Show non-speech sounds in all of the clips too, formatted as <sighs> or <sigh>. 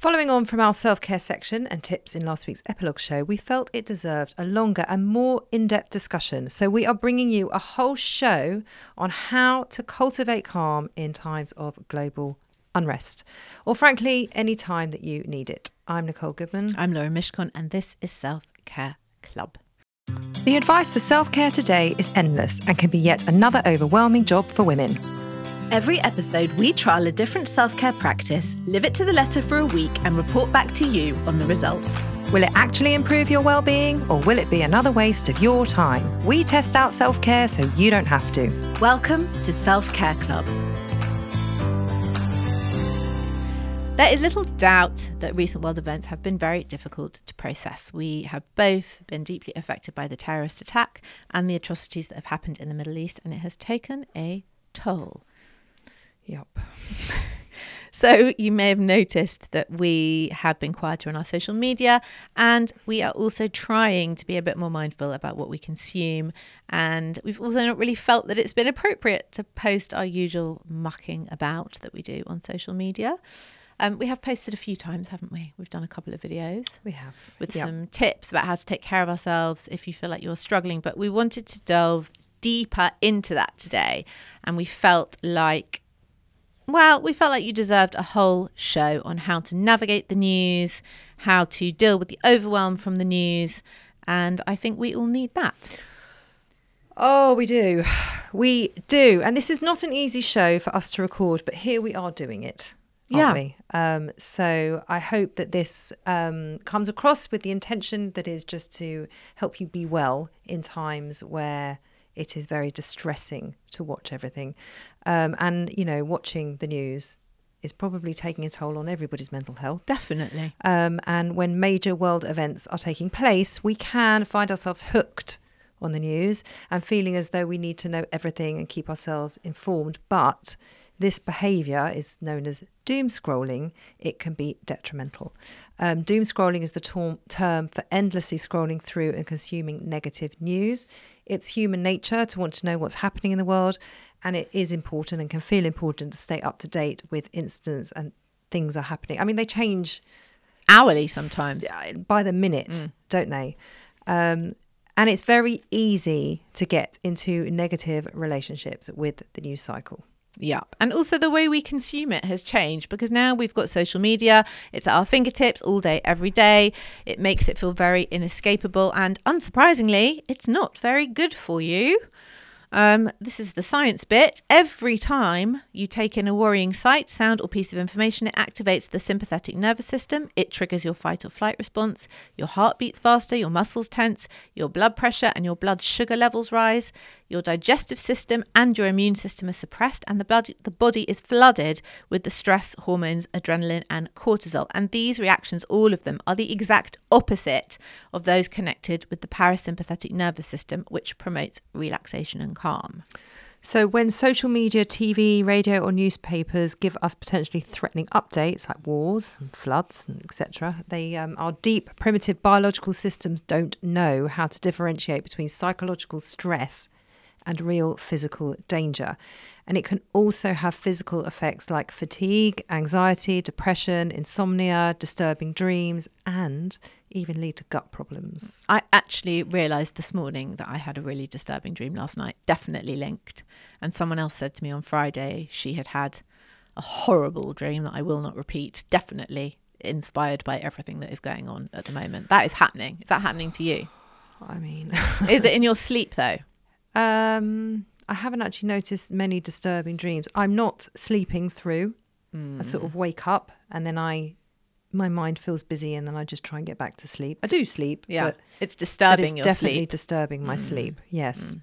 Following on from our self care section and tips in last week's epilogue show, we felt it deserved a longer and more in depth discussion. So we are bringing you a whole show on how to cultivate calm in times of global unrest, or frankly, any time that you need it. I'm Nicole Goodman. I'm Lauren Mishcon, and this is Self Care Club. The advice for self care today is endless and can be yet another overwhelming job for women. Every episode, we trial a different self care practice, live it to the letter for a week, and report back to you on the results. Will it actually improve your well-being or will it be another waste of your time? We test out self-care so you don't have to. Welcome to Self Care Club. There is little doubt that recent world events have been very difficult to process. We have both been deeply affected by the terrorist attack and the atrocities that have happened in the Middle East, and it has taken a toll. Yep. <laughs> So, you may have noticed that we have been quieter on our social media, and we are also trying to be a bit more mindful about what we consume. And we've also not really felt that it's been appropriate to post our usual mucking about that we do on social media. Um, we have posted a few times, haven't we? We've done a couple of videos. We have. With Yep. some tips about how to take care of ourselves if you feel like you're struggling. But we wanted to delve deeper into that today. And we felt like well, we felt like you deserved a whole show on how to navigate the news, how to deal with the overwhelm from the news, and I think we all need that. Oh, we do. We do. And this is not an easy show for us to record, but here we are doing it. Yeah. we? Um, so I hope that this um, comes across with the intention that is just to help you be well in times where it is very distressing to watch everything. Um, and, you know, watching the news is probably taking a toll on everybody's mental health. Definitely. Um, and when major world events are taking place, we can find ourselves hooked on the news and feeling as though we need to know everything and keep ourselves informed. But this behaviour is known as doom scrolling. It can be detrimental. Um, doom scrolling is the term for endlessly scrolling through and consuming negative news. It's human nature to want to know what's happening in the world, and it is important and can feel important to stay up to date with incidents and things are happening. I mean, they change Hourly sometimes. s- by the minute, don't they? Um, and it's very easy to get into negative relationships with the news cycle. Yeah. And also the way we consume it has changed because now we've got social media. It's at our fingertips all day, every day. It makes it feel very inescapable. And unsurprisingly, it's not very good for you. Um, this is the science bit. Every time you take in a worrying sight, sound, or piece of information, it activates the sympathetic nervous system. It triggers your fight or flight response. Your heart beats faster, your muscles tense, your blood pressure and your blood sugar levels rise. Your digestive system and your immune system are suppressed, and the blood, the body is flooded with the stress hormones, adrenaline, and cortisol. And these reactions, all of them, are the exact opposite of those connected with the parasympathetic nervous system, which promotes relaxation and calm. So, when social media, TV, radio, or newspapers give us potentially threatening updates like wars and floods, etc., they um, our deep, primitive biological systems don't know how to differentiate between psychological stress and real physical danger. And it can also have physical effects like fatigue, anxiety, depression, insomnia, disturbing dreams, and even lead to gut problems. I actually realised this morning that I had a really disturbing dream last night, definitely linked. And someone else said to me on Friday she had had a horrible dream that I will not repeat. Definitely inspired by everything that is going on at the moment. That is happening. Is that happening to you? I mean, is it <laughs> in your sleep though? Um, I haven't actually noticed many disturbing dreams. I'm not sleeping through. Mm. I sort of wake up and then I my mind feels busy and then I just try and get back to sleep. I do sleep. Yeah. it's disturbing but it's definitely sleep. disturbing my mm. sleep. Yes. Mm.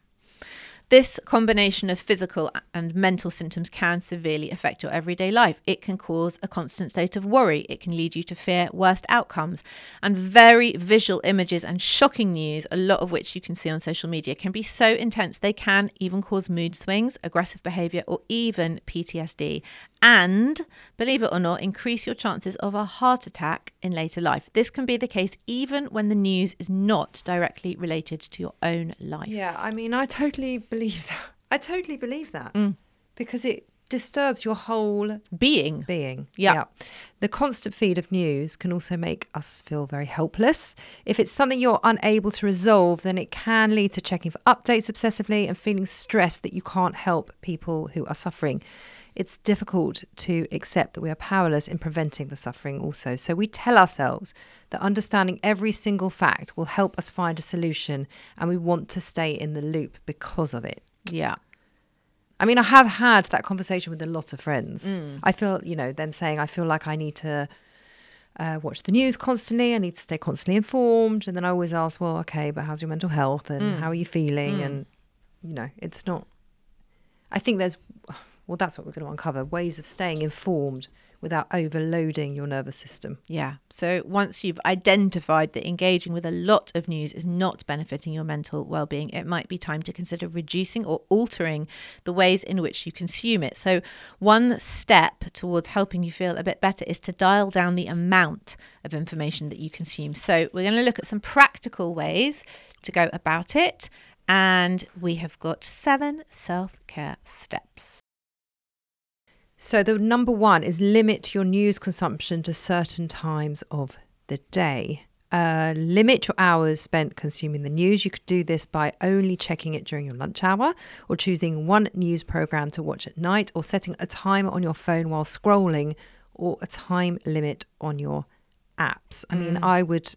This combination of physical and mental symptoms can severely affect your everyday life. It can cause a constant state of worry. It can lead you to fear worst outcomes. And very visual images and shocking news, a lot of which you can see on social media, can be so intense they can even cause mood swings, aggressive behavior, or even PTSD and, believe it or not, increase your chances of a heart attack in later life. This can be the case even when the news is not directly related to your own life. Yeah, I mean, I totally believe that. I totally believe that mm. because it disturbs your whole being. Being. Yeah. yeah. The constant feed of news can also make us feel very helpless. If it's something you're unable to resolve, then it can lead to checking for updates obsessively and feeling stressed that you can't help people who are suffering it's difficult to accept that we are powerless in preventing the suffering also. So we tell ourselves that understanding every single fact will help us find a solution and we want to stay in the loop because of it. Yeah. I mean, I have had that conversation with a lot of friends. Mm. I feel, you know, them saying, I feel like I need to uh, watch the news constantly. I need to stay constantly informed. And then I always ask, well, okay, but how's your mental health and mm. how are you feeling? Mm. And, you know, it's not, I think there's, well, that's what we're going to uncover ways of staying informed without overloading your nervous system. Yeah. So once you've identified that engaging with a lot of news is not benefiting your mental well-being, it might be time to consider reducing or altering the ways in which you consume it. So one step towards helping you feel a bit better is to dial down the amount of information that you consume. So we're going to look at some practical ways to go about it and we have got seven self-care steps. So, the number one is limit your news consumption to certain times of the day. Uh, limit your hours spent consuming the news. You could do this by only checking it during your lunch hour, or choosing one news program to watch at night, or setting a timer on your phone while scrolling, or a time limit on your apps. I mean, mm. I would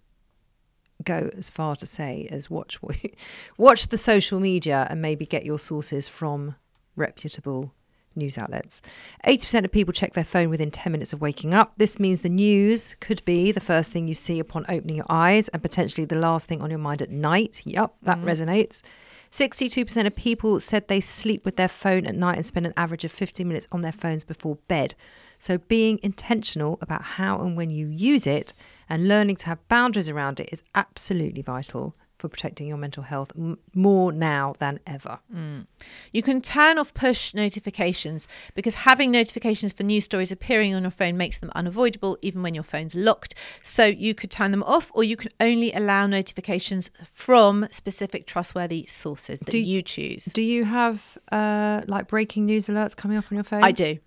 go as far to say as watch <laughs> watch the social media and maybe get your sources from reputable news outlets. 80% of people check their phone within 10 minutes of waking up. This means the news could be the first thing you see upon opening your eyes and potentially the last thing on your mind at night. Yup, that mm. resonates. 62% of people said they sleep with their phone at night and spend an average of 15 minutes on their phones before bed. So, being intentional about how and when you use it and learning to have boundaries around it is absolutely vital for protecting your mental health m- more now than ever. Mm. You can turn off push notifications because having notifications for news stories appearing on your phone makes them unavoidable even when your phone's locked. So you could turn them off or you can only allow notifications from specific trustworthy sources that do, you choose. Do you have uh, like breaking news alerts coming up on your phone? I do.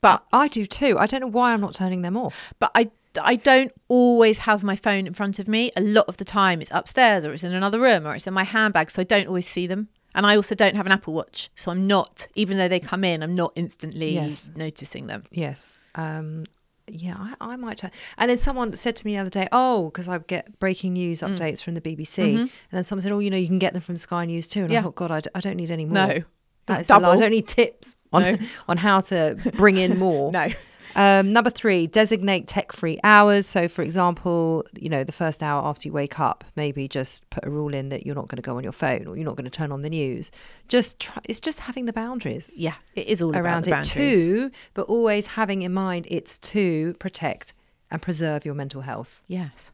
But I do too. I don't know why I'm not turning them off. But I I don't always have my phone in front of me. A lot of the time it's upstairs or it's in another room or it's in my handbag, so I don't always see them. And I also don't have an Apple Watch, so I'm not, even though they come in, I'm not instantly yes. noticing them. Yes. Um, yeah, I, I, might. Turn. And then someone said to me the other day, "Oh, because I get breaking news mm. updates mm. from the BBC." Mm-hmm. And then someone said, "Oh, you know, you can get them from Sky News too." And yeah. I thought, God, I d- I don't need any more. No, that is double. I don't need tips on no. <laughs> on how to bring in <laughs> more. no. Um, number three, designate tech free hours. So, for example, you know, the first hour after you wake up, maybe just put a rule in that you're not going to go on your phone or you're not going to turn on the news. Just try, it's just having the boundaries. Yeah, it is all around it too, but always having in mind it's to protect and preserve your mental health. Yes.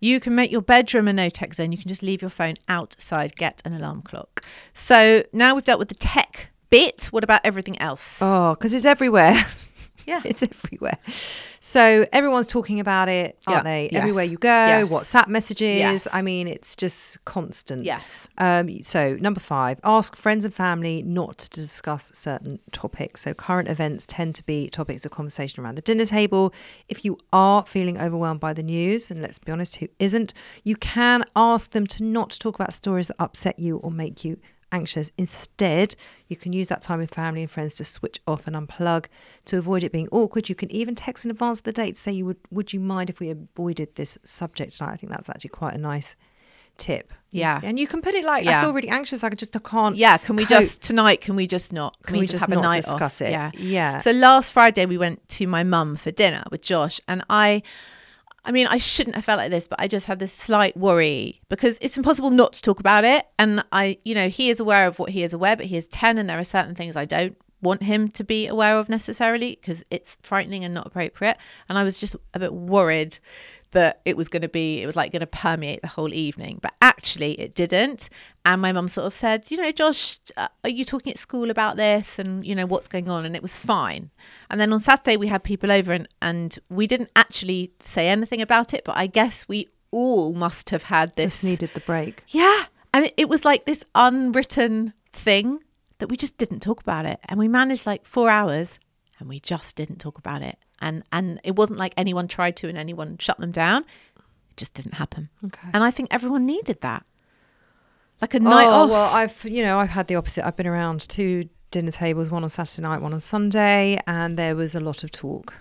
You can make your bedroom a no tech zone. You can just leave your phone outside, get an alarm clock. So now we've dealt with the tech bit. What about everything else? Oh, because it's everywhere. <laughs> Yeah. It's <laughs> everywhere. So everyone's talking about it, aren't yeah. they? Yes. Everywhere you go, yes. WhatsApp messages. Yes. I mean, it's just constant. Yes. Um, so, number five, ask friends and family not to discuss certain topics. So, current events tend to be topics of conversation around the dinner table. If you are feeling overwhelmed by the news, and let's be honest, who isn't, you can ask them to not talk about stories that upset you or make you anxious. Instead, you can use that time with family and friends to switch off and unplug to avoid it being awkward. You can even text in advance of the date to say you would would you mind if we avoided this subject tonight? I think that's actually quite a nice tip. Yeah. And you can put it like Yeah. I feel really anxious, I just I can't Yeah, can we cope. just tonight? Can we just not? Can, we, just have a night discuss off? it? Yeah, Yeah. So last Friday we went to my mum for dinner with Josh, and I, I mean, I shouldn't have felt like this, but I just had this slight worry because it's impossible not to talk about it. And I, you know, he is aware of what he is aware, but he is ten, and there are certain things I don't want him to be aware of necessarily because it's frightening and not appropriate. And I was just a bit worried that it was going to be it was like going to permeate the whole evening but actually it didn't and my mum sort of said you know josh uh, are you talking at school about this and you know what's going on and it was fine and then on saturday we had people over and and we didn't actually say anything about it but i guess we all must have had this just needed the break. yeah. And it, it was like this unwritten thing that we just didn't talk about it. And we managed like four hours and we just didn't talk about it. And and it wasn't like anyone tried to and anyone shut them down. It just didn't happen. Okay. And I think everyone needed that. Like a night oh, off. well, I've you know I've had the opposite. I've been around two dinner tables, one on Saturday night, one on Sunday, and there was a lot of talk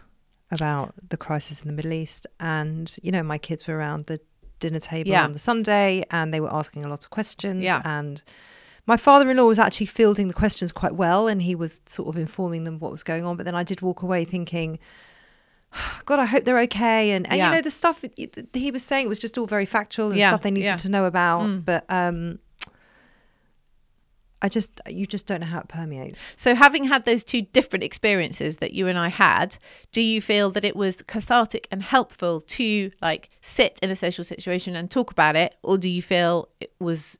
about the crisis in the Middle East. And you know, my kids were around the dinner table Yeah. on the Sunday, and they were asking a lot of questions. Yeah. And my father-in-law was actually fielding the questions quite well, and he was sort of informing them what was going on. But then I did walk away thinking. God, I hope they're okay. And, and Yeah. you know, the stuff he was saying was just all very factual and Yeah, stuff they needed yeah. to know about. Mm. But um, I just, you just don't know how it permeates. So, having had those two different experiences that you and I had, do you feel that it was cathartic and helpful to like sit in a social situation and talk about it, or do you feel it was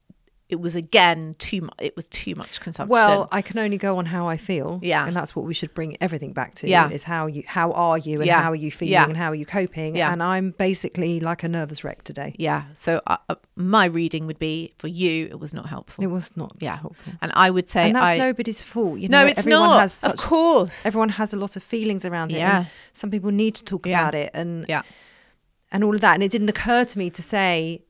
it was again too much? It was too much consumption. Well, I can only go on how I feel. Yeah. And that's what we should bring everything back to. Yeah. Is how you, how are you and Yeah. how are you feeling Yeah. and how are you coping? Yeah. And I'm basically like a nervous wreck today. yeah. So, uh, uh, my reading would be for you, it was not helpful. It was not yeah, helpful. and I would say And that's I, nobody's fault. You know, no, it's everyone not. Has such, of course, Everyone has a lot of feelings around it. Yeah. Some people need to talk about it and yeah. and all of that. And it didn't occur to me to say,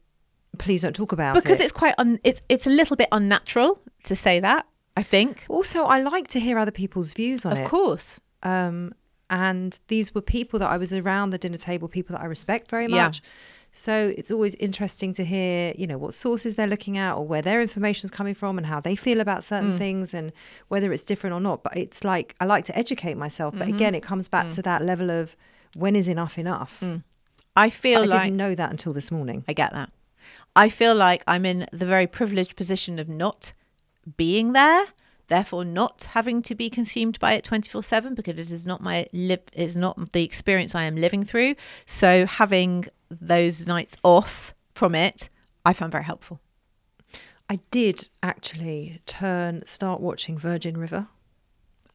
please don't talk about because it. it's quite un- it's it's a little bit unnatural to say that. I think, also I like to hear other people's views on of it. Of course, um, and these were people that I was around the dinner table, people that I respect very much. Yeah. So it's always interesting to hear, you know, what sources they're looking at or where their information's coming from and how they feel about certain Mm. things and whether it's different or not. But it's like I like to educate myself. But Mm-hmm. again, it comes Mm. back to that level of when is enough enough. I feel I like didn't know that until this morning. I get that. I feel like I'm in the very privileged position of not being there, therefore not having to be consumed by it 24/7 because it is not my live is not the experience I am living through. So having those nights off from it, I found very helpful. I did actually turn start watching Virgin River.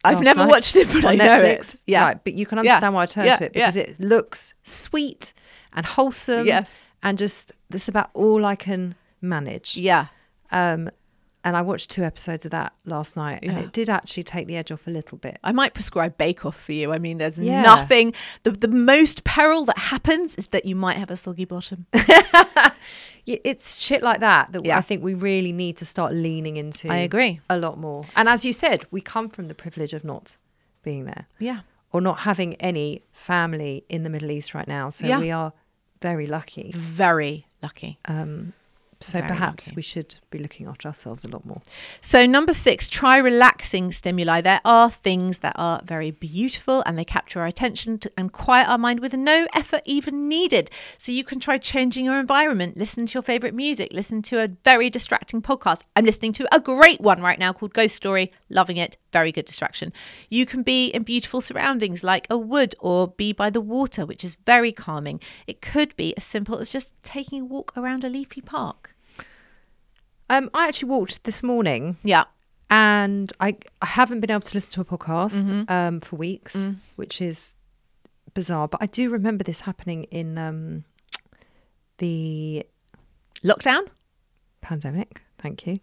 I've never night watched it, but I on know it. Yeah. Right, but you can Yeah. understand why I turned Yeah, to it yeah. because it looks sweet and wholesome. Yes. And just this is about all I can manage. Yeah. Um, and I watched two episodes of that last night, and Yeah. it did actually take the edge off a little bit. I might prescribe Bake Off for you. I mean, there's Yeah. nothing. The, the most peril that happens is that you might have a soggy bottom. <laughs> It's shit like that that Yeah. I think we really need to start leaning into. I agree. a lot more. And as you said, we come from the privilege of not being there. Yeah. or not having any family in the Middle East right now. So we are very lucky. Very lucky. Um, so Very perhaps lucky. we should be looking after ourselves a lot more. So, number six, try relaxing stimuli. There are things that are very beautiful and they capture our attention to, and quiet our mind with no effort even needed. So, you can try changing your environment, listen to your favorite music, listen to a very distracting podcast. I'm listening to a great one right now called Ghost Story, loving it. Very good distraction. You can be in beautiful surroundings like a wood or be by the water, which is very calming. It could be as simple as just taking a walk around a leafy park. Um, I actually walked this morning Yeah. and I, I haven't been able to listen to a podcast Mm-hmm. um, for weeks, Mm. which is bizarre. But I do remember this happening in um, the Lockdown? pandemic. Thank you.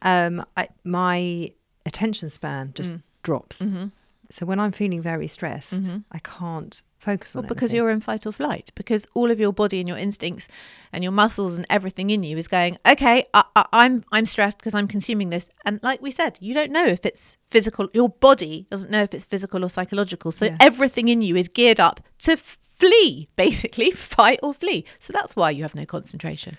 Um, I, my attention span just Mm. drops. Mm-hmm. So when I'm feeling very stressed, Mhm. I can't focus on Well, because anything. you're in fight or flight, because all of your body and your instincts and your muscles and everything in you is going, okay, I, I, I'm I'm stressed because I'm consuming this, and like we said, you don't know if it's physical. Your body doesn't know if it's physical or psychological. So Yeah. everything in you is geared up to flee, <laughs> basically fight or flee. So that's why you have no concentration.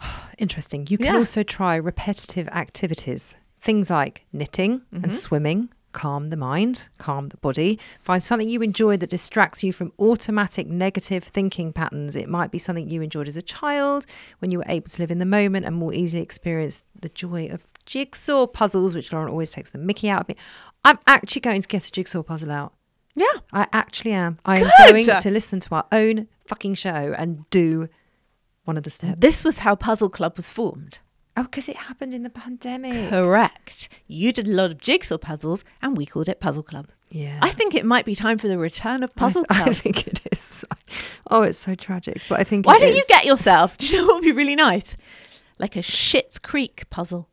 <sighs> Interesting. You can Yeah. also try repetitive activities, things like knitting Mm-hmm. and swimming. Calm the mind, calm the body. Find something you enjoy that distracts you from automatic negative thinking patterns. It might be something you enjoyed as a child when you were able to live in the moment and more easily experience the joy of jigsaw puzzles, which Lauren always takes the mickey out of me. I'm actually going to get a jigsaw puzzle out. Yeah. I actually am. I am going to listen to our own fucking show and do one of the steps. This was how Puzzle Club was formed. Oh, because it happened in the pandemic. Correct. You did a lot of jigsaw puzzles, and we called it Puzzle Club. Yeah. I think it might be time for the return of Puzzle I, <laughs> Club. I think it is. <laughs> Oh, it's so tragic. But I think Why don't is. you get yourself? <laughs> Do you know what would be really nice? Like a Schitt's Creek puzzle,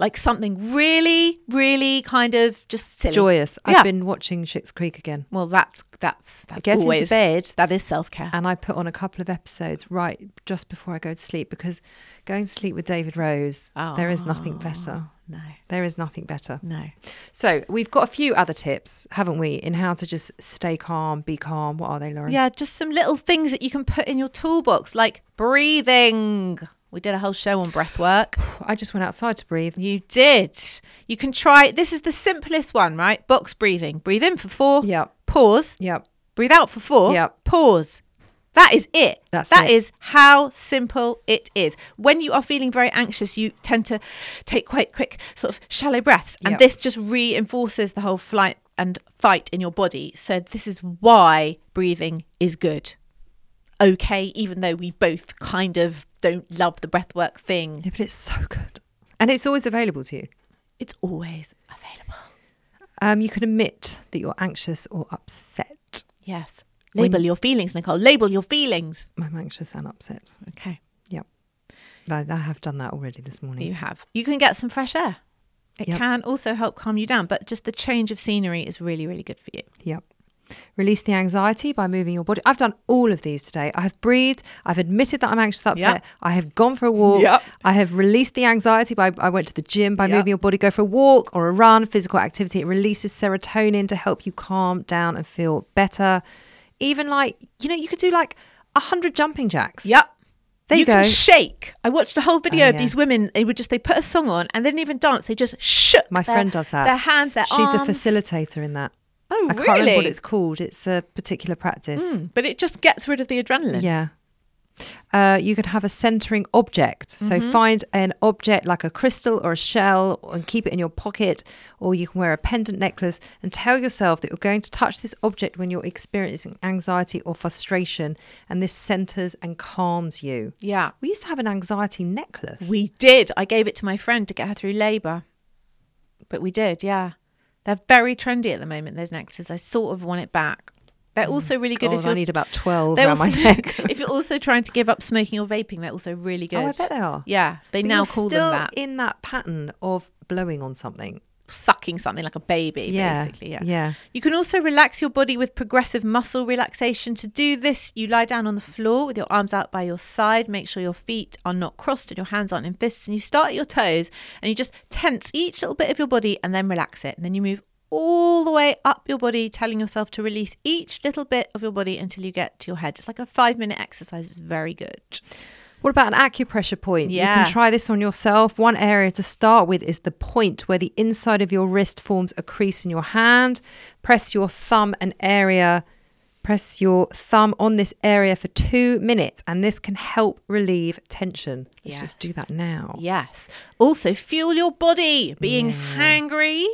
like something really, really kind of just silly. joyous? Yeah. I've been watching Schitt's Creek again, Well, that's that's that's get into bed. That is self care. and I put on a couple of episodes right just before I go to sleep because going to sleep with David Rose, there is nothing ah, better. No, There is nothing better. no. So we've got a few other tips, haven't we, in how to just stay calm, be calm. What are they, Lauren? Yeah, just some little things that you can put in your toolbox, like breathing. We did a whole show on breath work. <sighs> I just went outside to breathe. You did. You can try. This is the simplest one, right? Box breathing. Breathe in for four. Yep. Pause. Yep. Breathe out for four. Yep. Pause. That is it. That's That it. is how simple it is. When you are feeling very anxious, you tend to take quite quick, sort of shallow breaths, and Yep. this just reinforces the whole flight and fight in your body. So this is why breathing is good. Okay, even though we both kind of don't love the breathwork thing, Yeah, but it's so good. And it's always available to you. it's always available. Um, you can admit that you're anxious or upset. Yes. When- Label your feelings, Nicole. Label your feelings. I'm anxious and upset. Okay. Yep. I, I have done that already this morning. You have. You can get some fresh air. It Yep. can also help calm you down, but just the change of scenery is really, really good for you. Yep. Release the anxiety by moving your body. I've done all of these today. I have breathed. I've admitted that I'm anxious, upset. Yep. I have gone for a walk. Yep. I have released the anxiety by I went to the gym by Yep. moving your body. Go for a walk or a run. Physical activity. It releases serotonin to help you calm down and feel better. Even like you know, you could do like a hundred jumping jacks. Yep. There you can go. shake. I watched a whole oh, video Oh, of yeah. these women. They would just they put a song on and they didn't even dance. They just shook. My their- friend does that. Their hands, their She's arms. a facilitator in that. Oh, I can't remember what it's called. It's a particular practice. Mm, but it just gets rid of the adrenaline. Yeah. Uh, you could have a centering object. So Mm-hmm. find an object like a crystal or a shell and keep it in your pocket, or you can wear a pendant necklace and tell yourself that you're going to touch this object when you're experiencing anxiety or frustration, and this centers and calms you. Yeah. We used to have an anxiety necklace. We did. I gave it to my friend to get her through labour. But we did, yeah. They're very trendy at the moment, those necklaces. I sort of want it back. They're mm. also really good God, if I you're need about twelve around my also, neck. <laughs> if you're also trying to give up smoking or vaping, they're also really good. Oh, I bet they are. Yeah, they But now call them that. in that pattern of blowing on something. Sucking something like a baby, Yeah, basically. Yeah. yeah. You can also relax your body with progressive muscle relaxation. To do this, you lie down on the floor with your arms out by your side. Make sure your feet are not crossed and your hands aren't in fists. And you start at your toes and you just tense each little bit of your body and then relax it. And then you move all the way up your body, telling yourself to release each little bit of your body until you get to your head. It's like a five minute exercise. It's very good. What about an acupressure point? Yeah. You can try this on yourself. One area to start with is the point where the inside of your wrist forms a crease in your hand. Press your thumb and area. Press your thumb on this area for two minutes, and this can help relieve tension. Let's just do that now. Yes. Also, fuel your body. Being hangry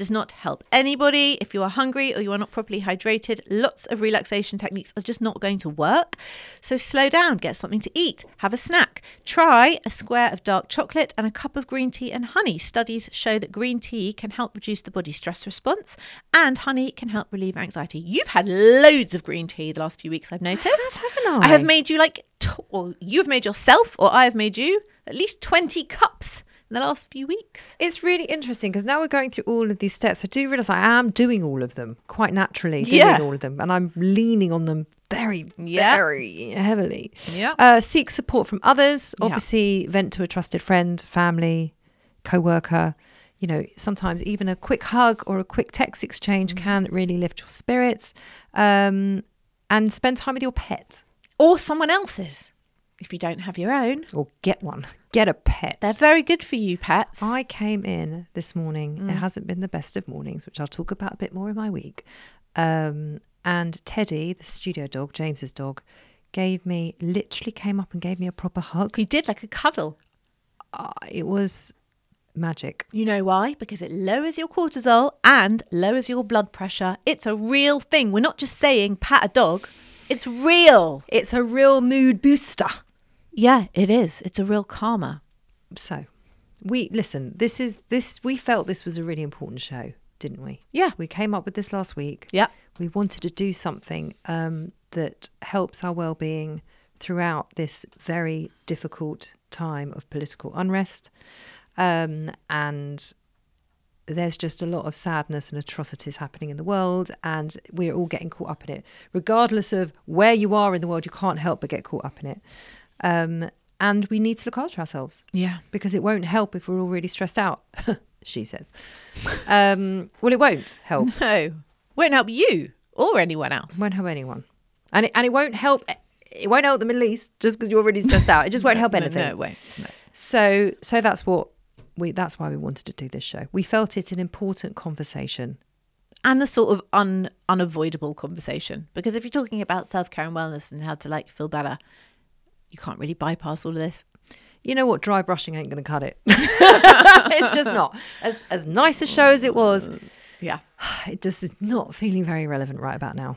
does not help anybody. If you are hungry or you are not properly hydrated, lots of relaxation techniques are just not going to work. So slow down, get something to eat, have a snack. Try a square of dark chocolate and a cup of green tea and honey. Studies show that green tea can help reduce the body's stress response and honey can help relieve anxiety. You've had loads of green tea the last few weeks, I've noticed. haven't I have made you like, t- or you've made yourself, or I have made you at least 20 cups in the last few weeks. It's really interesting because now we're going through all of these steps. I do realize I am doing all of them quite naturally, doing Yeah. all of them, and I'm leaning on them very, Yeah. very heavily. Yeah. Uh, seek support from others. Yeah. Obviously, vent to a trusted friend, family, co-worker. You know, sometimes even a quick hug or a quick text exchange Mm-hmm. can really lift your spirits. Um, and spend time with your pet Or someone else's if you don't have your own. or get one. Get a pet. They're very good for you, pets. I came in this morning. Mm. It hasn't been the best of mornings, which I'll talk about a bit more in my week. Um, and Teddy, the studio dog, James's dog, gave me literally came up and gave me a proper hug. He did like a cuddle. Uh, it was magic. You know why? Because it lowers your cortisol and lowers your blood pressure. It's a real thing. We're not just saying pat a dog, it's real. It's a real mood booster. Yeah, it is. It's a real karma. So, we listen. This is this. We felt this was a really important show, didn't we? Yeah. We came up with this last week. Yeah. we wanted to do something um, that helps our well-being throughout this very difficult time of political unrest um, and there's just a lot of sadness and atrocities happening in the world and we're all getting caught up in it regardless of where you are in the world you can't help but get caught up in it um, and we need to look after ourselves Yeah. because it won't help if we're all really stressed out <laughs> she says um, well it won't help <laughs> No, won't help you or anyone else. won't help anyone, and it, and it won't help. It won't help the Middle East just because you're already stressed out. It just won't <laughs> help No, anything. No, it won't. No. So so that's what we. That's why we wanted to do this show. We felt it an important conversation. And a sort of un, unavoidable conversation. Because if you're talking about self care and wellness and how to like feel better, you can't really bypass all of this. You know what? Dry brushing ain't going to cut it. <laughs> it's just not. As as nice a show as it was, Yeah. <sighs> it just is not feeling very relevant right about now.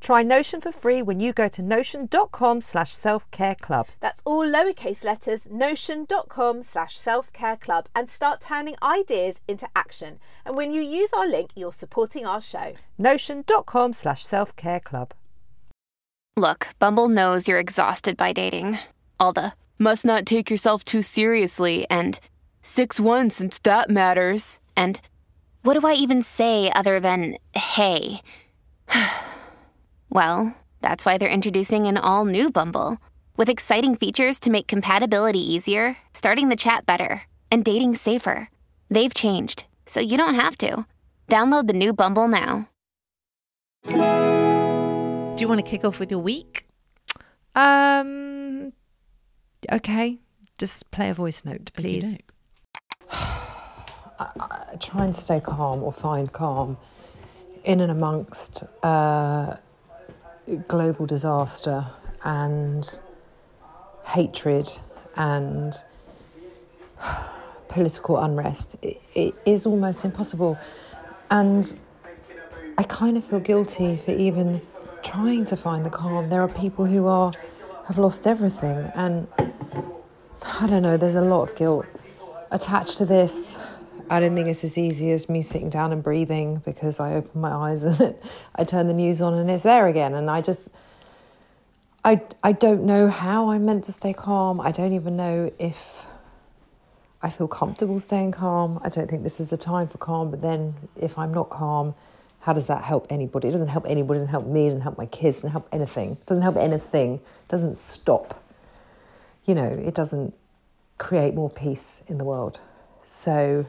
Try Notion for free when you go to notion.com slash self-care club. That's all lowercase letters, notion.com slash self care club, and start turning ideas into action. And when you use our link, you're supporting our show. Notion.com slash self-care club. Look, Bumble knows you're exhausted by dating. All the must not take yourself too seriously, and 6 1 since that matters, and What do I even say other than hey? <sighs> <sighs> well, that's why they're introducing an all new Bumble with exciting features to make compatibility easier, starting the chat better, and dating safer. They've changed, so you don't have to. Download the new Bumble now. Do you want to kick off with your week? Um. Okay, just play a voice note, please. <sighs> I try and stay calm or find calm in and amongst uh, global disaster and hatred and political unrest. It, it is almost impossible. And I kind of feel guilty for even trying to find the calm. There are people who are have lost everything and I don't know, there's a lot of guilt attached to this. I don't think it's as easy as me sitting down and breathing because I open my eyes <laughs> and I turn the news on and it's there again. And I just, I, I don't know how I'm meant to stay calm. I don't even know if I feel comfortable staying calm. I don't think this is a time for calm. But then if I'm not calm, how does that help anybody? It doesn't help anybody, it doesn't help me, it doesn't help my kids, it doesn't help anything. It doesn't help anything. It doesn't stop. You know, it doesn't create more peace in the world. So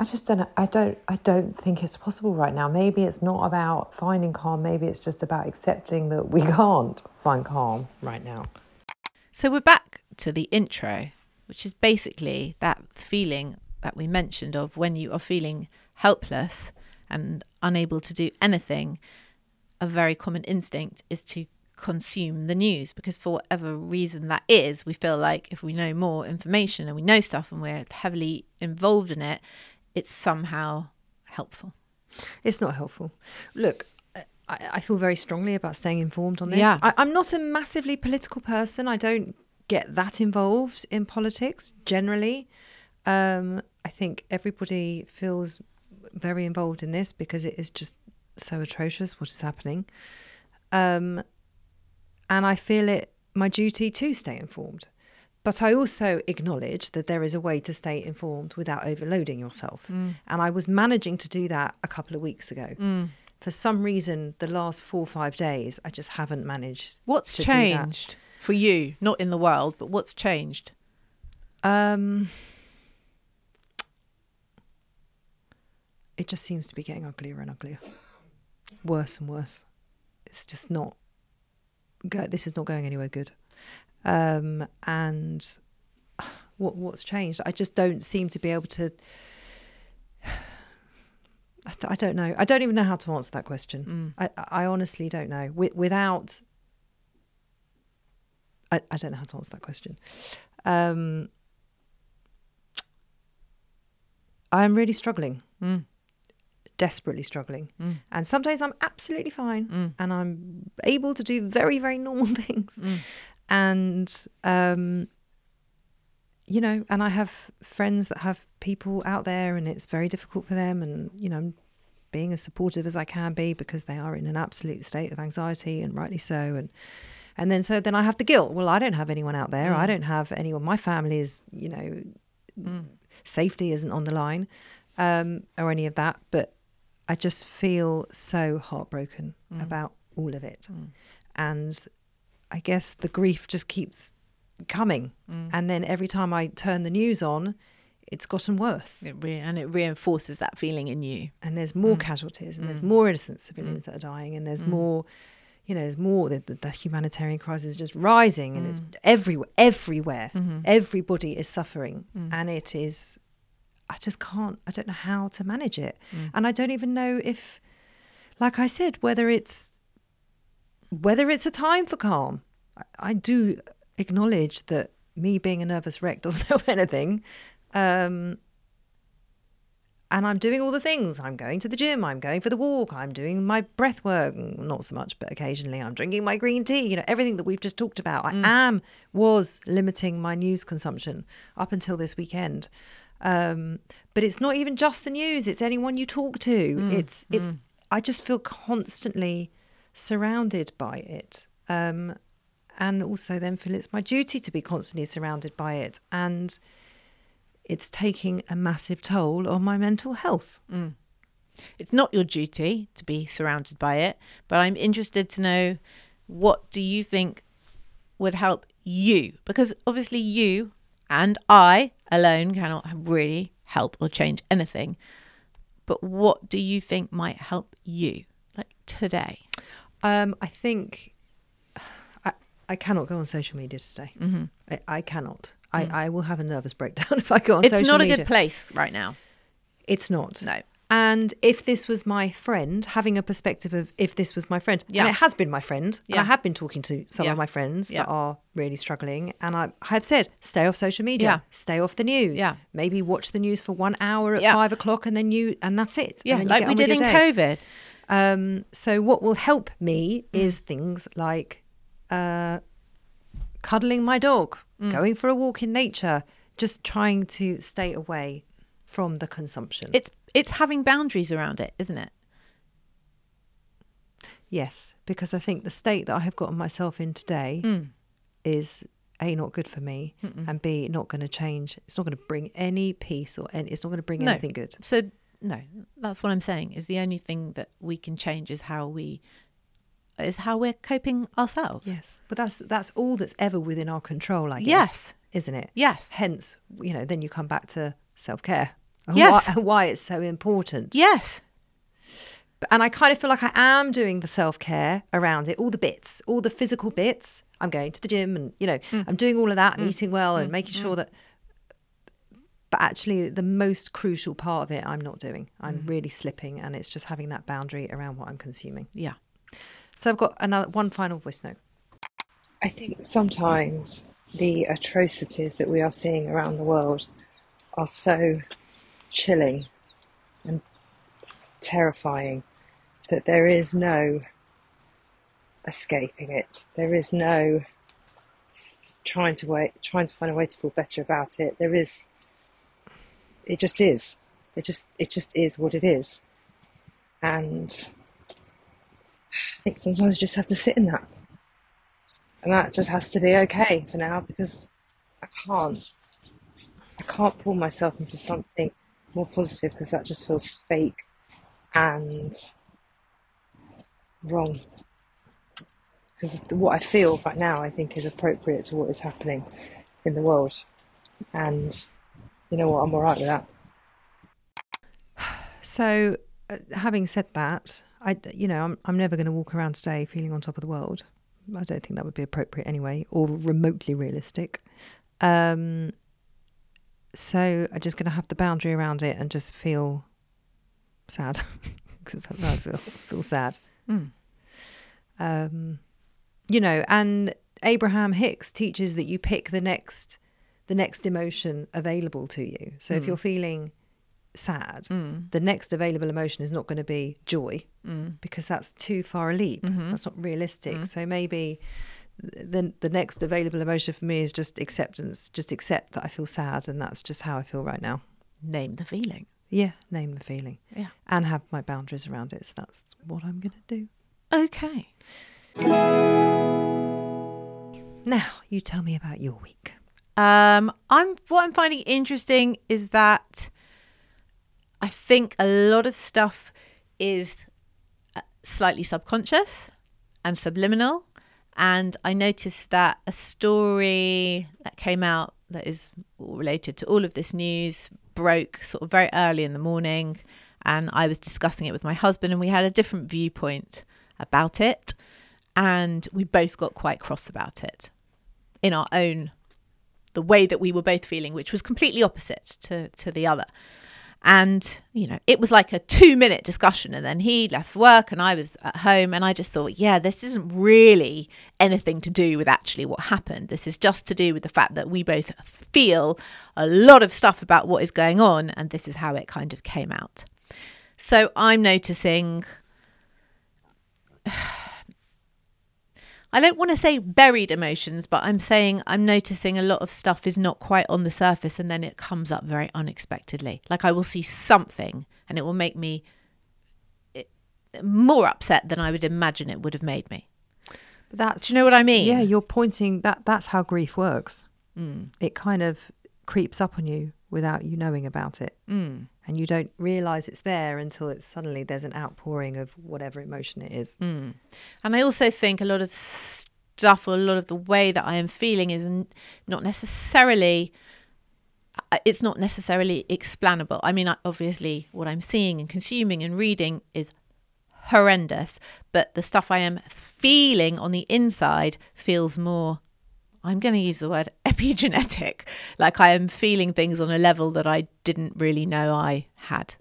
I just don't I don't I don't think it's possible right now. Maybe it's not about finding calm, maybe it's just about accepting that we <laughs> can't find calm right now. So we're back to the intro, which is basically that feeling that we mentioned of when you are feeling helpless and unable to do anything. A very common instinct is to consume the news because for whatever reason that is we feel like if we know more information and we know stuff and we're heavily involved in it it's somehow helpful It's not helpful. Look, I, I feel very strongly about staying informed on this. Yeah. I, I'm not a massively political person. I don't get that involved in politics generally. Um, I think everybody feels very involved in this because it is just so atrocious what is happening. Um, and I feel it my duty to stay informed. But I also acknowledge that there is a way to stay informed without overloading yourself. Mm. And I was managing to do that a couple of weeks ago. For some reason, the last four or five days, I just haven't managed. what's to do that. changed for you not in the world but what's changed Um, it just seems to be getting uglier and uglier, worse and worse. It's just not. Go, this is not going anywhere good. Um, and what what's changed? I just don't seem to be able to. <sighs> I don't know. I don't even know how to answer that question. Mm. I, I honestly don't know. Wi- without, I, I don't know how to answer that question. Um, I'm really struggling, mm. desperately struggling. Mm. And some days I'm absolutely fine and I'm able to do very, very normal <laughs> things. And, um, you know, and I have friends that have people out there and it's very difficult for them. And, you know, I'm being as supportive as I can be because they are in an absolute state of anxiety and rightly so. And, and then so then I have the guilt. Well, I don't have anyone out there. I don't have anyone. My family is, you know, safety isn't on the line um, or any of that. But I just feel so heartbroken about all of it. And I guess the grief just keeps coming. Mm. And then every time I turn the news on, it's gotten worse. it re- and it reinforces that feeling in you. And there's more mm. casualties and there's mm. more innocent civilians that are dying and there's more, you know, there's more, the, the, the humanitarian crisis is just rising and it's everywhere, everywhere. Everybody is suffering and it is, I just can't, I don't know how to manage it. And I don't even know if, like I said, whether it's, whether it's a time for calm. I, I do acknowledge that me being a nervous wreck <laughs> doesn't help anything. Um, and I'm doing all the things. I'm going to the gym. I'm going for the walk. I'm doing my breath work. Not so much, but occasionally I'm drinking my green tea. You know, everything that we've just talked about. I am, was limiting my news consumption up until this weekend. Um, but it's not even just the news. It's anyone you talk to. It's, it's, I just feel constantly surrounded by it. Um, and also then feel it's my duty to be constantly surrounded by it. And it's taking a massive toll on my mental health. It's not your duty to be surrounded by it, but I'm interested to know what do you think would help you? Because obviously you and I alone cannot really help or change anything. But what do you think might help you like today? Um, I think I, I cannot go on social media today. Mm-hmm. I, I cannot. I, I will have a nervous breakdown <laughs> if I go on It's social media. It's not a media. good place right now. It's not. No. And if this was my friend, having a perspective of if this was my friend, Yeah. and it has been my friend, Yeah. I have been talking to some Yeah. of my friends Yeah. that are really struggling, and I have said, stay off social media, Yeah. stay off the news, Yeah. maybe watch the news for one hour at five o'clock, and then you, and that's it. And Yeah, then you like we did in. COVID. Um, so what will help me Mm. is things like uh, cuddling my dog, Mm. going for a walk in nature, just trying to stay away from the consumption. It's it's having boundaries around it, isn't it? yes, because I think the state that I have gotten myself in today Mm. is a not good for me, and b not going to change. It's not going to bring any peace or any, it's not going to bring No. anything good. So no, that's what I'm saying. Is the only thing that we can change is how we is how we're coping ourselves. Yes, but that's that's all that's ever within our control, I guess. Yes. isn't it? Yes. Hence, you know, then you come back to self care. And Yes. why, why it's so important. Yes. And I kind of feel like I am doing the self care around it, all the bits, all the physical bits. I'm going to the gym and, you know, Mm. I'm doing all of that and mm. eating well and mm. making mm. sure that. But actually, the most crucial part of it, I'm not doing. I'm Mm. really slipping, and it's just having that boundary around what I'm consuming. Yeah. So I've got another one final voice note. I think sometimes the atrocities that we are seeing around the world are so chilling and terrifying that there is no escaping it. There is no trying to wait, trying to find a way to feel better about it. There is. It just is. It just it just is what it is, and I think sometimes you just have to sit in that. And that just has to be okay for now because I can't. I can't pull myself into something more positive because that just feels fake and wrong. Because what I feel right now, I think, is appropriate to what is happening in the world. And you know what? I'm alright with that. <sighs> So, uh, having said that, I, you know, I'm, I'm never going to walk around today feeling on top of the world. I don't think that would be appropriate anyway, or remotely realistic. Um, so I'm just going to have the boundary around it and just feel sad <laughs> because I feel feel sad. Mm. Um, you know, and Abraham Hicks teaches that you pick the next the next emotion available to you. So if mm. you're feeling sad, mm. the next available emotion is not going to be joy mm. because that's too far a leap. Mm-hmm. That's not realistic. So maybe the the next available emotion for me is just acceptance. Just accept that I feel sad, and that's just how I feel right now. Name the feeling. Yeah, name the feeling. Yeah. and have my boundaries around it. So that's what I'm going to do. Okay. Now you tell me about your week. Um, I'm what I'm finding interesting is that I think a lot of stuff is uh, slightly subconscious and subliminal. And I noticed that a story that came out that is related to all of this news broke sort of very early in the morning. And I was discussing it with my husband, and we had a different viewpoint about it. And we both got quite cross about it in our own the way that we were both feeling, which was completely opposite to, to the other. And, you know, it was like a two minute discussion. And then he left work and I was at home. And I just thought, yeah, this isn't really anything to do with actually what happened. This is just to do with the fact that we both feel a lot of stuff about what is going on. And this is how it kind of came out. So I'm noticing I don't want to say buried emotions, but I'm saying I'm noticing a lot of stuff is not quite on the surface and then it comes up very unexpectedly. Like I will see something and it will make me more upset than I would imagine it would have made me. But that's Do you know what I mean? Yeah, you're pointing that that's how grief works. Mm. It kind of creeps up on you without you knowing about it. Mm. And you don't realize it's there until it's suddenly there's an outpouring of whatever emotion it is. Mm. And I also think a lot of stuff or a lot of the way that I am feeling is not necessarily uh, it's not necessarily explainable. I mean, obviously, what I'm seeing and consuming and reading is horrendous, but the stuff I am feeling on the inside feels more. I'm going to use the word <laughs> epigenetic. Like I am feeling things on a level that I didn't really know I had.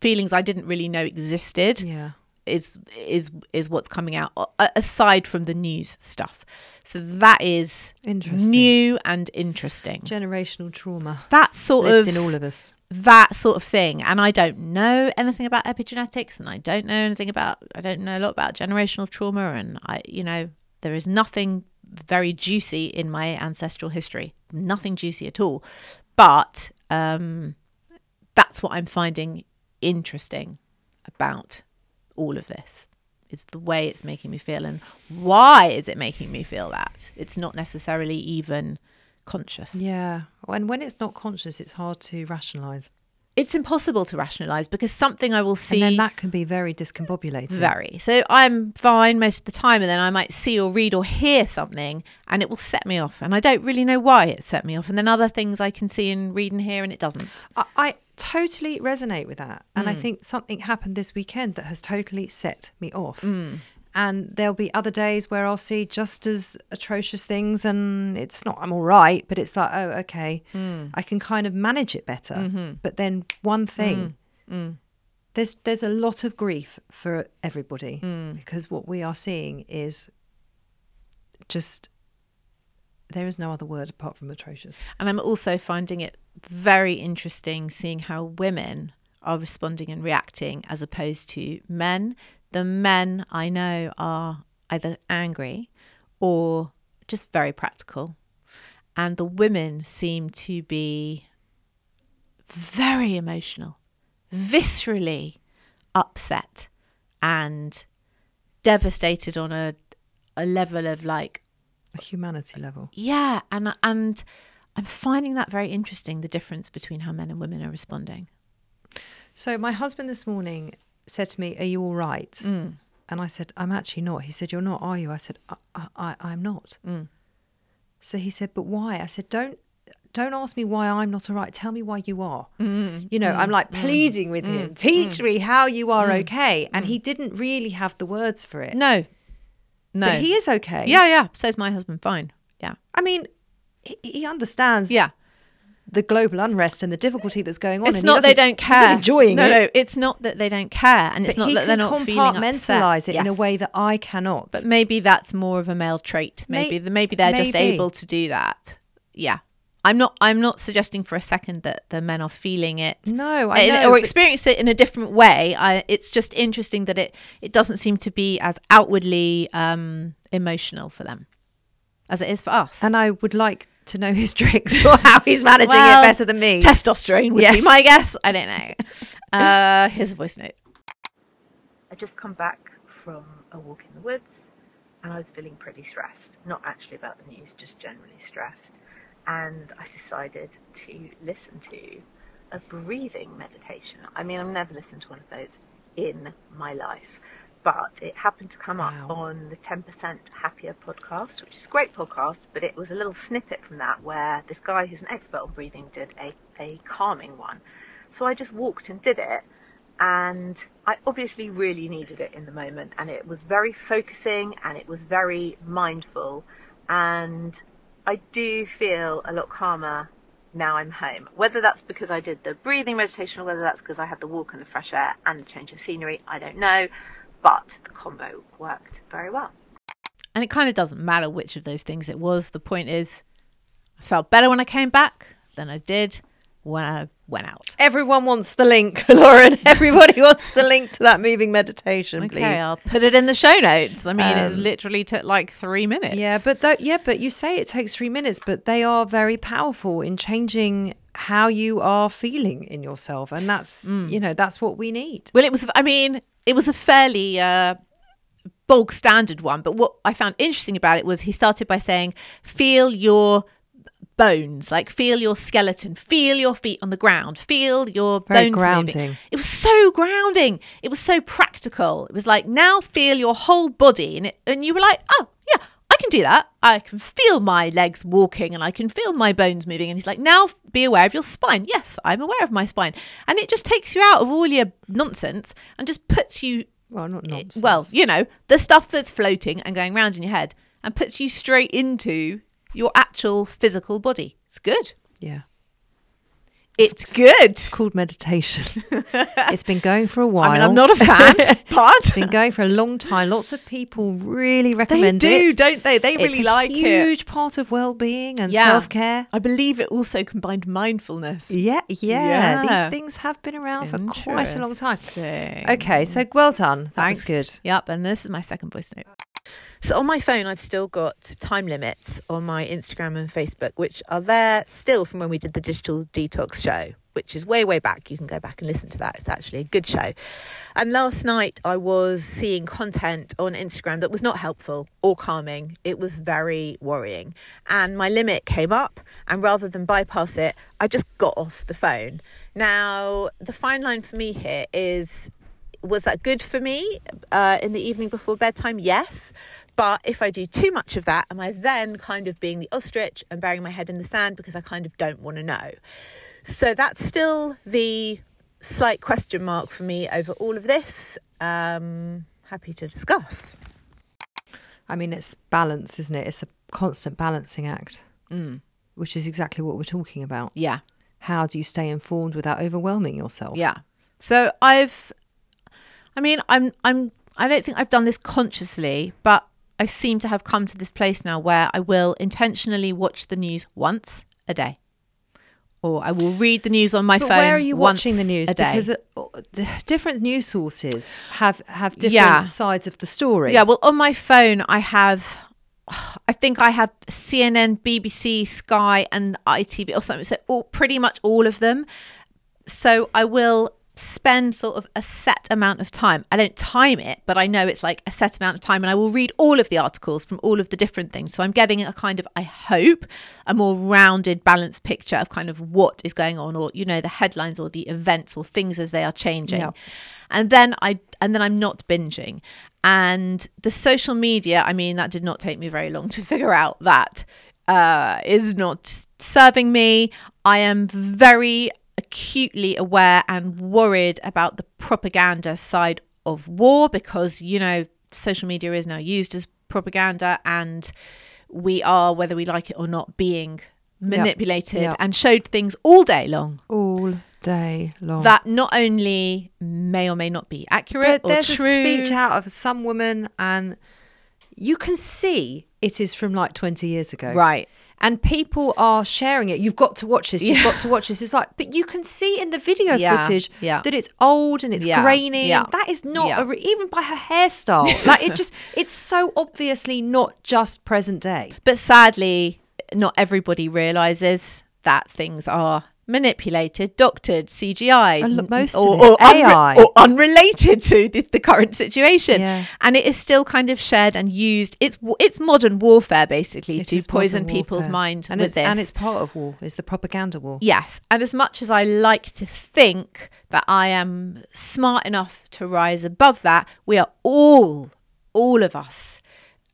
Feelings I didn't really know existed Yeah. is is is what's coming out aside from the news stuff. So that is Interesting. new and interesting. Generational trauma That sort lives of in all of us. that sort of thing. And I don't know anything about epigenetics and I don't know anything about I don't know a lot about generational trauma and I you know, there is nothing very juicy in my ancestral history. Nothing juicy at all. But um that's what I'm finding interesting about all of this. It's the way it's making me feel and why is it making me feel that? It's not necessarily even conscious. Yeah. And when it's not conscious, it's hard to rationalize. It's impossible to rationalize because something I will see And then that can be very discombobulating. Very. So I'm fine most of the time, and then I might see or read or hear something, and it will set me off, and I don't really know why it set me off. And then other things I can see and read and hear, and it doesn't. I, I totally resonate with that. And Mm. I think something happened this weekend that has totally set me off. Mm. And there'll be other days where I'll see just as atrocious things and it's not, I'm all right, but it's like, oh, okay, Mm. I can kind of manage it better. Mm-hmm. But then one thing, Mm. there's there's a lot of grief for everybody Mm. because what we are seeing is just there is no other word apart from atrocious. And I'm also finding it very interesting seeing how women are responding and reacting as opposed to men. The men I know are either angry or just very practical. And the women seem to be very emotional, viscerally upset and devastated on a a level of like A humanity level. yeah, and and I'm finding that very interesting. The difference between how men and women are responding. So my husband this morning said to me, "Are you all right?" Mm. And I said, "I'm actually not." He said, "You're not, are you?" I said, "I, I, I'm not." Mm. So he said, "But why?" I said, "Don't." Don't ask me why I'm not all right. Tell me why you are. Mm, you know, I'm mm, like mm, pleading with him. Teach me how you are okay. And he didn't really have the words for it. No, no, But he is okay. Yeah, yeah. Says my husband. Fine. Yeah, I mean, he, he understands yeah. The global unrest and the difficulty that's going on. It's not they don't care. enjoying no, it. no. It's not that they don't care, and it's not that they're not feeling upset. compartmentalize it in a way that I cannot. But maybe that's more of a male trait. May- Maybe maybe they're just able to do that. Yeah. I'm not. I'm not suggesting for a second that the men are feeling it. No, I know, or experience it in a different way. I, it's just interesting that it it doesn't seem to be as outwardly um, emotional for them as it is for us. and I would like to know his <laughs> tricks or how he's managing Well, it better than me. Testosterone would Yeah. be my guess. I don't know. Uh, here's a voice note. I just come back from a walk in the woods and I was feeling pretty stressed. Not actually about the news, just generally stressed. And I decided to listen to a breathing meditation. I mean, I've never listened to one of those in my life, but it happened to come Wow. up on the 10% Happier podcast, which is a great podcast, but it was a little snippet from that where this guy who's an expert on breathing did a, a calming one. So I just walked and did it and I obviously really needed it in the moment and it was very focusing and it was very mindful and I do feel a lot calmer now I'm home. Whether that's because I did the breathing meditation or whether that's because I had the walk and the fresh air and the change of scenery, I don't know, but the combo worked very well. And it kind of doesn't matter which of those things it was. The point is, I felt better when I came back than I did when I went out. Everyone wants the link, <laughs> Lauren. Everybody wants the link to that moving meditation, Okay, please. I'll put it in the show notes. I mean, it Um, literally took like three minutes. Yeah, but tho- yeah, but you say it takes three minutes, but they are very powerful in changing how you are feeling in yourself, and that's Mm. you know that's what we need. Well, it was. I mean, it was a fairly uh, bog standard one. But what I found interesting about it was he started by saying, feel your bones, like feel your skeleton, feel your feet on the ground, feel your Very bones grounding. moving. It was so grounding. It was so practical. It was like now feel your whole body, and it, and you were like, oh yeah, can do that. I can feel my legs walking, and I can feel my bones moving. And he's like, now be aware of your spine. Yes, I'm aware of my spine, and it just takes you out of all your nonsense and just puts you Well, not eh, nonsense. well, you know, the stuff that's floating and going round in your head and puts you straight into your actual physical body. It's good. yeah. It's good. It's called meditation. <laughs> it's been going for a while. I mean, I'm not a fan, <laughs> but it's been going for a long time. Lots of people really recommend it. they do, it. don't they? They really like it. huge part of well-being and Yeah. self-care. I believe it also combined mindfulness. Yeah, yeah, Yeah. These things have been around for quite a long time. Okay, so well done. That Thanks. was good. Yep, and this is my second voice note. So on my phone, I've still got time limits on my Instagram and Facebook, which are there still from when we did the digital detox show, which is way, way back. You can go back and listen to that. It's actually a good show. And last night, I was seeing content on Instagram that was not helpful or calming. It was very worrying. And my limit came up, and rather than bypass it, I just got off the phone. Now, the fine line for me here is was that good for me uh, in the evening before bedtime? Yes. But if I do too much of that, am I then kind of being the ostrich and burying my head in the sand because I kind of don't want to know? So that's still the slight question mark for me over all of this. Um, happy to discuss. I mean, it's balance, isn't it? It's a constant balancing act, Mm. which is exactly what we're talking about. Yeah. How do you stay informed without overwhelming yourself? Yeah. So I've I mean, I'm I'm I don't think I've done this consciously, but I seem to have come to this place now where I will intentionally watch the news once a day. Or I will read the news on my But phone. where are you once watching the news? A day. Because uh, different news sources have have different Yeah. sides of the story. Yeah, well, on my phone, I have, I think I have CNN, BBC, Sky, and ITV or something. So all, pretty much all of them. So I will spend sort of a set amount of time. I don't time it, but I know it's like a set amount of time, and I will read all of the articles from all of the different things. So I'm getting a kind of, I hope, a more rounded, balanced picture of kind of what is going on, or you know, the headlines or the events or things as they are changing Yeah. and then i and then i'm not binging and the social media i mean that did not take me very long to <laughs> figure out that uh, is not serving me i am very acutely aware and worried about the propaganda side of war because you know social media is now used as propaganda and we are whether we like it or not being manipulated Yeah. and showed things all day long all day long. that not only may or may not be accurate There- there's or a true. speech out of some woman, and you can see it is from like 20 years ago. Right. And people are sharing it. You've got to watch this. You've Yeah. got to watch this. It's like, but you can see in the video Yeah, footage yeah. that it's old and it's grainy. yeah, And that is not re- even by her hairstyle. <laughs> like it just, it's so obviously not just present day. But sadly, not everybody realizes that things are manipulated, doctored, CGI, A lo- n- most of or, it. or, unre- AI. or unrelated to the, the current situation. Yeah. And it is still kind of shared and used. It's it's modern warfare basically It to poison people's minds and with it's, this. And it's part of war. It's the propaganda war. Yes. And as much as I like to think that I am smart enough to rise above that, we are all, all of us,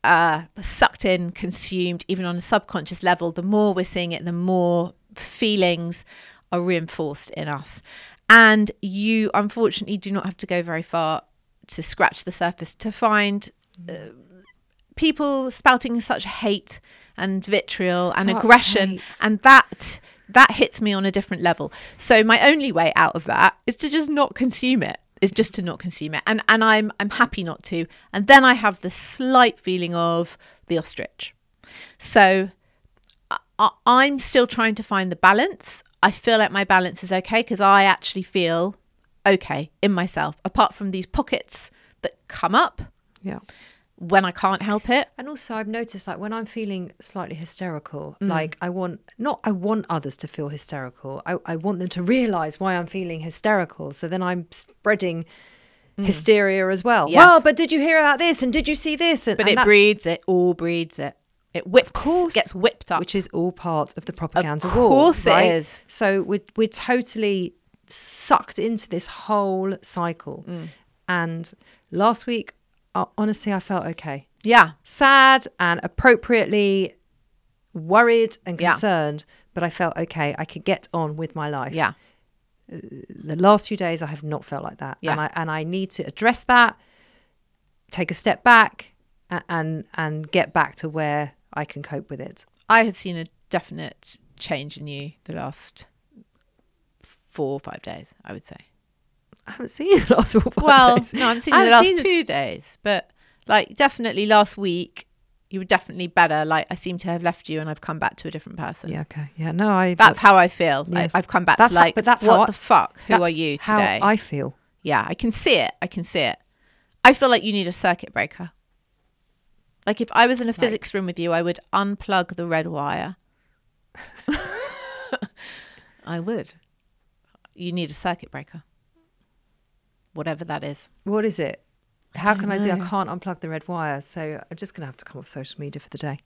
uh, sucked in, consumed, even on a subconscious level. The more we're seeing it, the more feelings are reinforced in us. And you, unfortunately, do not have to go very far to scratch the surface to find uh, people spouting such hate and vitriol and aggression hate. and that that hits me on a different level so my only way out of that is to just not consume it is just to not consume it and and i'm i'm happy not to and then i have the slight feeling of the ostrich so i'm still trying to find the balance i feel like my balance is okay because i actually feel okay in myself apart from these pockets that come up Yeah. when i can't help it And also, I've noticed like when I'm feeling slightly hysterical, Mm. like I want not I want others to feel hysterical. I, I want them to realize why I'm feeling hysterical. So then I'm spreading hysteria as well. Yes. Well, but did you hear about this? And did you see this? And, But and it breeds it, all breeds it. It whips, course. gets whipped up. which is all part of the propaganda war. Of course it right? is. So we're we're totally sucked into this whole cycle. Mm. And last week, uh, honestly, I felt okay, yeah. sad and appropriately worried and Yeah. concerned, but I felt okay. I could get on with my life. Yeah. The last few days, I have not felt like that, Yeah. and I and I need to address that, take a step back, and, and get back to where I can cope with it. I have seen a definite change in you the last four or five days, I would say. I haven't seen you the last four or five Well, days. no, I haven't seen I the last seen two days, but like definitely last week, you were definitely better. Like I seem to have left you and I've come back to a different person. Yeah, okay. Yeah, no, I. That's how I feel. Like, Yes. I've come back That's to how- like, but that's what how I- the fuck? Who are you how today? I feel. yeah, I can see it. I can see it. I feel like you need a circuit breaker. Like if I was in a physics room with you, I would unplug the red wire. <laughs> I would. You need a circuit breaker. Whatever that is. What is it? How don't can I do? I can't unplug the red wire, so I'm just going to have to come off social media for the day.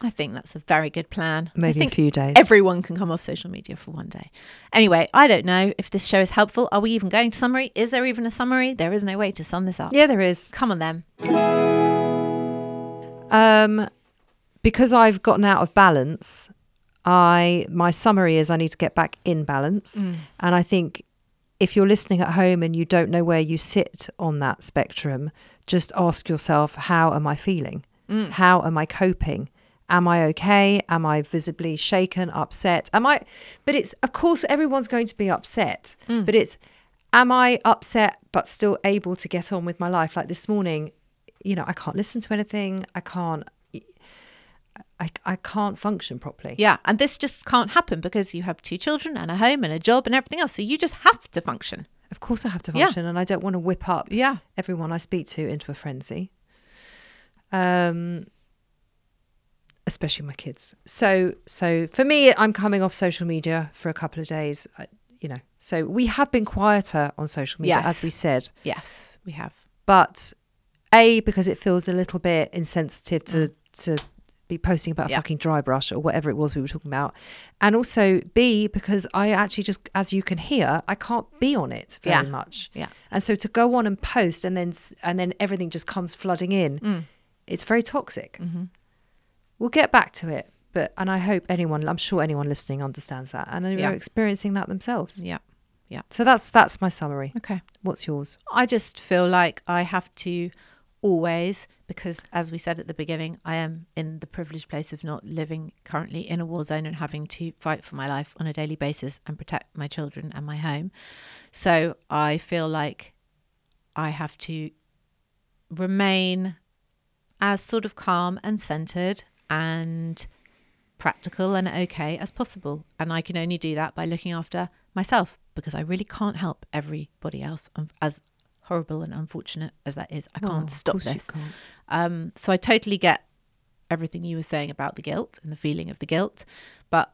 I think that's a very good plan. I Maybe a few days. Everyone can come off social media for one day. Anyway, I don't know if this show is helpful. Are we even going to summary? Is there even a summary? There is no way to sum this up. Yeah, there is. Come on then. Um, because I've gotten out of balance, I my summary is I need to get back in balance, mm. and I think if you're listening at home and you don't know where you sit on that spectrum, just ask yourself, how am I feeling? Mm. How am I coping? Am I okay? Am I visibly shaken, upset? Am I? But it's of course everyone's going to be upset, mm. but it's am I upset but still able to get on with my life? Like this morning, you know, I can't listen to anything. I can't. I, I can't function properly. Yeah, and this just can't happen because you have two children and a home and a job and everything else. So you just have to function. Of course, I have to Yeah. function, and I don't want to whip up Yeah. everyone I speak to into a frenzy. Um, especially my kids. So, so for me, I'm coming off social media for a couple of days. I, you know, so we have been quieter on social media, as we said, Yes, we have. but a because it feels a little bit insensitive to to be posting about a Mm. Fucking dry brush or whatever it was we were talking about, and also b because I actually just, as you can hear, I can't be on it very Yeah. much. Yeah. And so to go on and post and then and then everything just comes flooding in, Mm. it's very toxic. Mm-hmm. We'll get back to it, but and I hope anyone, I'm sure anyone listening understands that and they're Yeah. experiencing that themselves. Yeah. Yeah. So that's that's my summary. Okay. What's yours? I just feel like I have to always, because as we said at the beginning, I am in the privileged place of not living currently in a war zone and having to fight for my life on a daily basis and protect my children and my home. So I feel like I have to remain as sort of calm and centered and practical and okay as possible. And I can only do that by looking after myself because I really can't help everybody else. Um, As horrible and unfortunate as that is, I Oh, can't of stop this. can't. Um, so I totally get everything you were saying about the guilt and the feeling of the guilt, but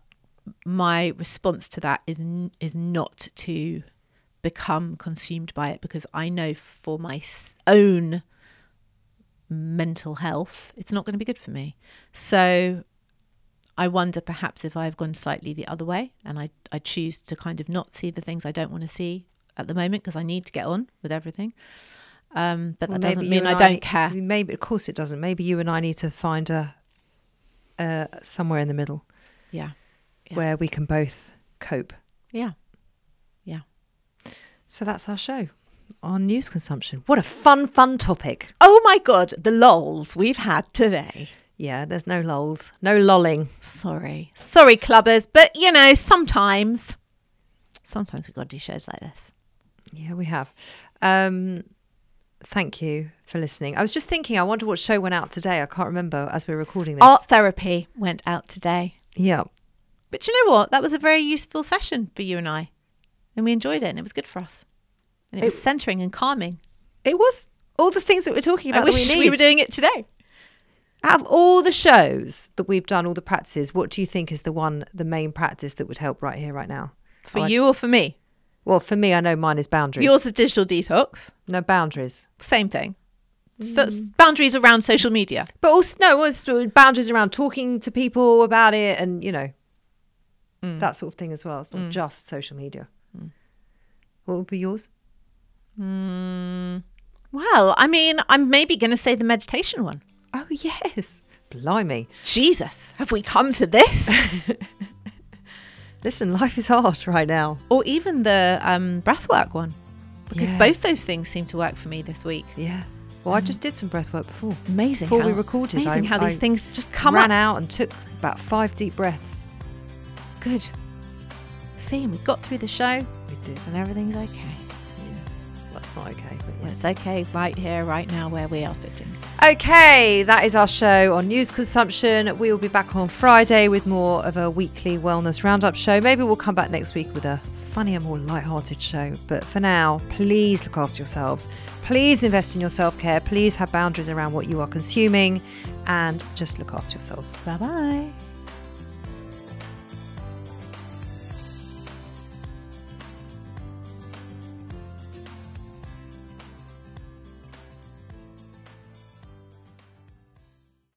my response to that is n- is not to become consumed by it because I know for my s- own mental health it's not going to be good for me. So I wonder perhaps if I've gone slightly the other way and I I choose to kind of not see the things I don't want to see at the moment because I need to get on with everything. Um, but Well, that doesn't mean I and don't care. Maybe, of course, it doesn't. Maybe you and I need to find a, uh, somewhere in the middle Yeah. Yeah. where we can both cope. Yeah. Yeah. So that's our show on news consumption. What a fun, fun topic. Oh my God, the lols we've had today. Yeah, there's no lols, no lolling. Sorry. Sorry, clubbers. But, you know, sometimes, sometimes we've got to do shows like this. Yeah, we have. Um, thank you for listening. I was just thinking, I wonder what show went out today. I can't remember as we we're recording this. Art therapy went out today. Yeah. But you know what? That was a very useful session for you and I. And we enjoyed it and it was good for us. And it, was centering and calming. It was all the things that we're talking about. I that wish we, we, were doing it today. Out of all the shows that we've done, all the practices, what do you think is the one, the main practice that would help right here, right now? For I- you or for me? Well, for me, I know mine is boundaries. Yours is digital detox. no boundaries. Same thing. So, mm. boundaries around social media. But also, no, also uh, boundaries around talking to people about it and, you know, Mm. that sort of thing as well. It's not mm. just social media. Mm. What would be yours? Well, I mean, I'm maybe going to say the meditation one. Oh, yes. Blimey. Jesus, have we come to this? <laughs> Listen, life is hard right now. or even the um, breathwork one. Because Yeah. both those things seem to work for me this week. Yeah. Well, I just did some breath work before. Amazing. Before how, we recorded, Amazing I- how these I things just come Ran up. out and took about five deep breaths. Good. See, and we got through the show We did. and everything's okay. Yeah. That's not okay, but Well, it's okay right here, right now, where we are sitting. Okay, that is our show on news consumption. We will be back on Friday with more of a weekly wellness roundup show. Maybe we'll come back next week with a funnier, more light-hearted show. But for now, please look after yourselves. Please invest in your self-care. Please have boundaries around what you are consuming and just look after yourselves. Bye bye.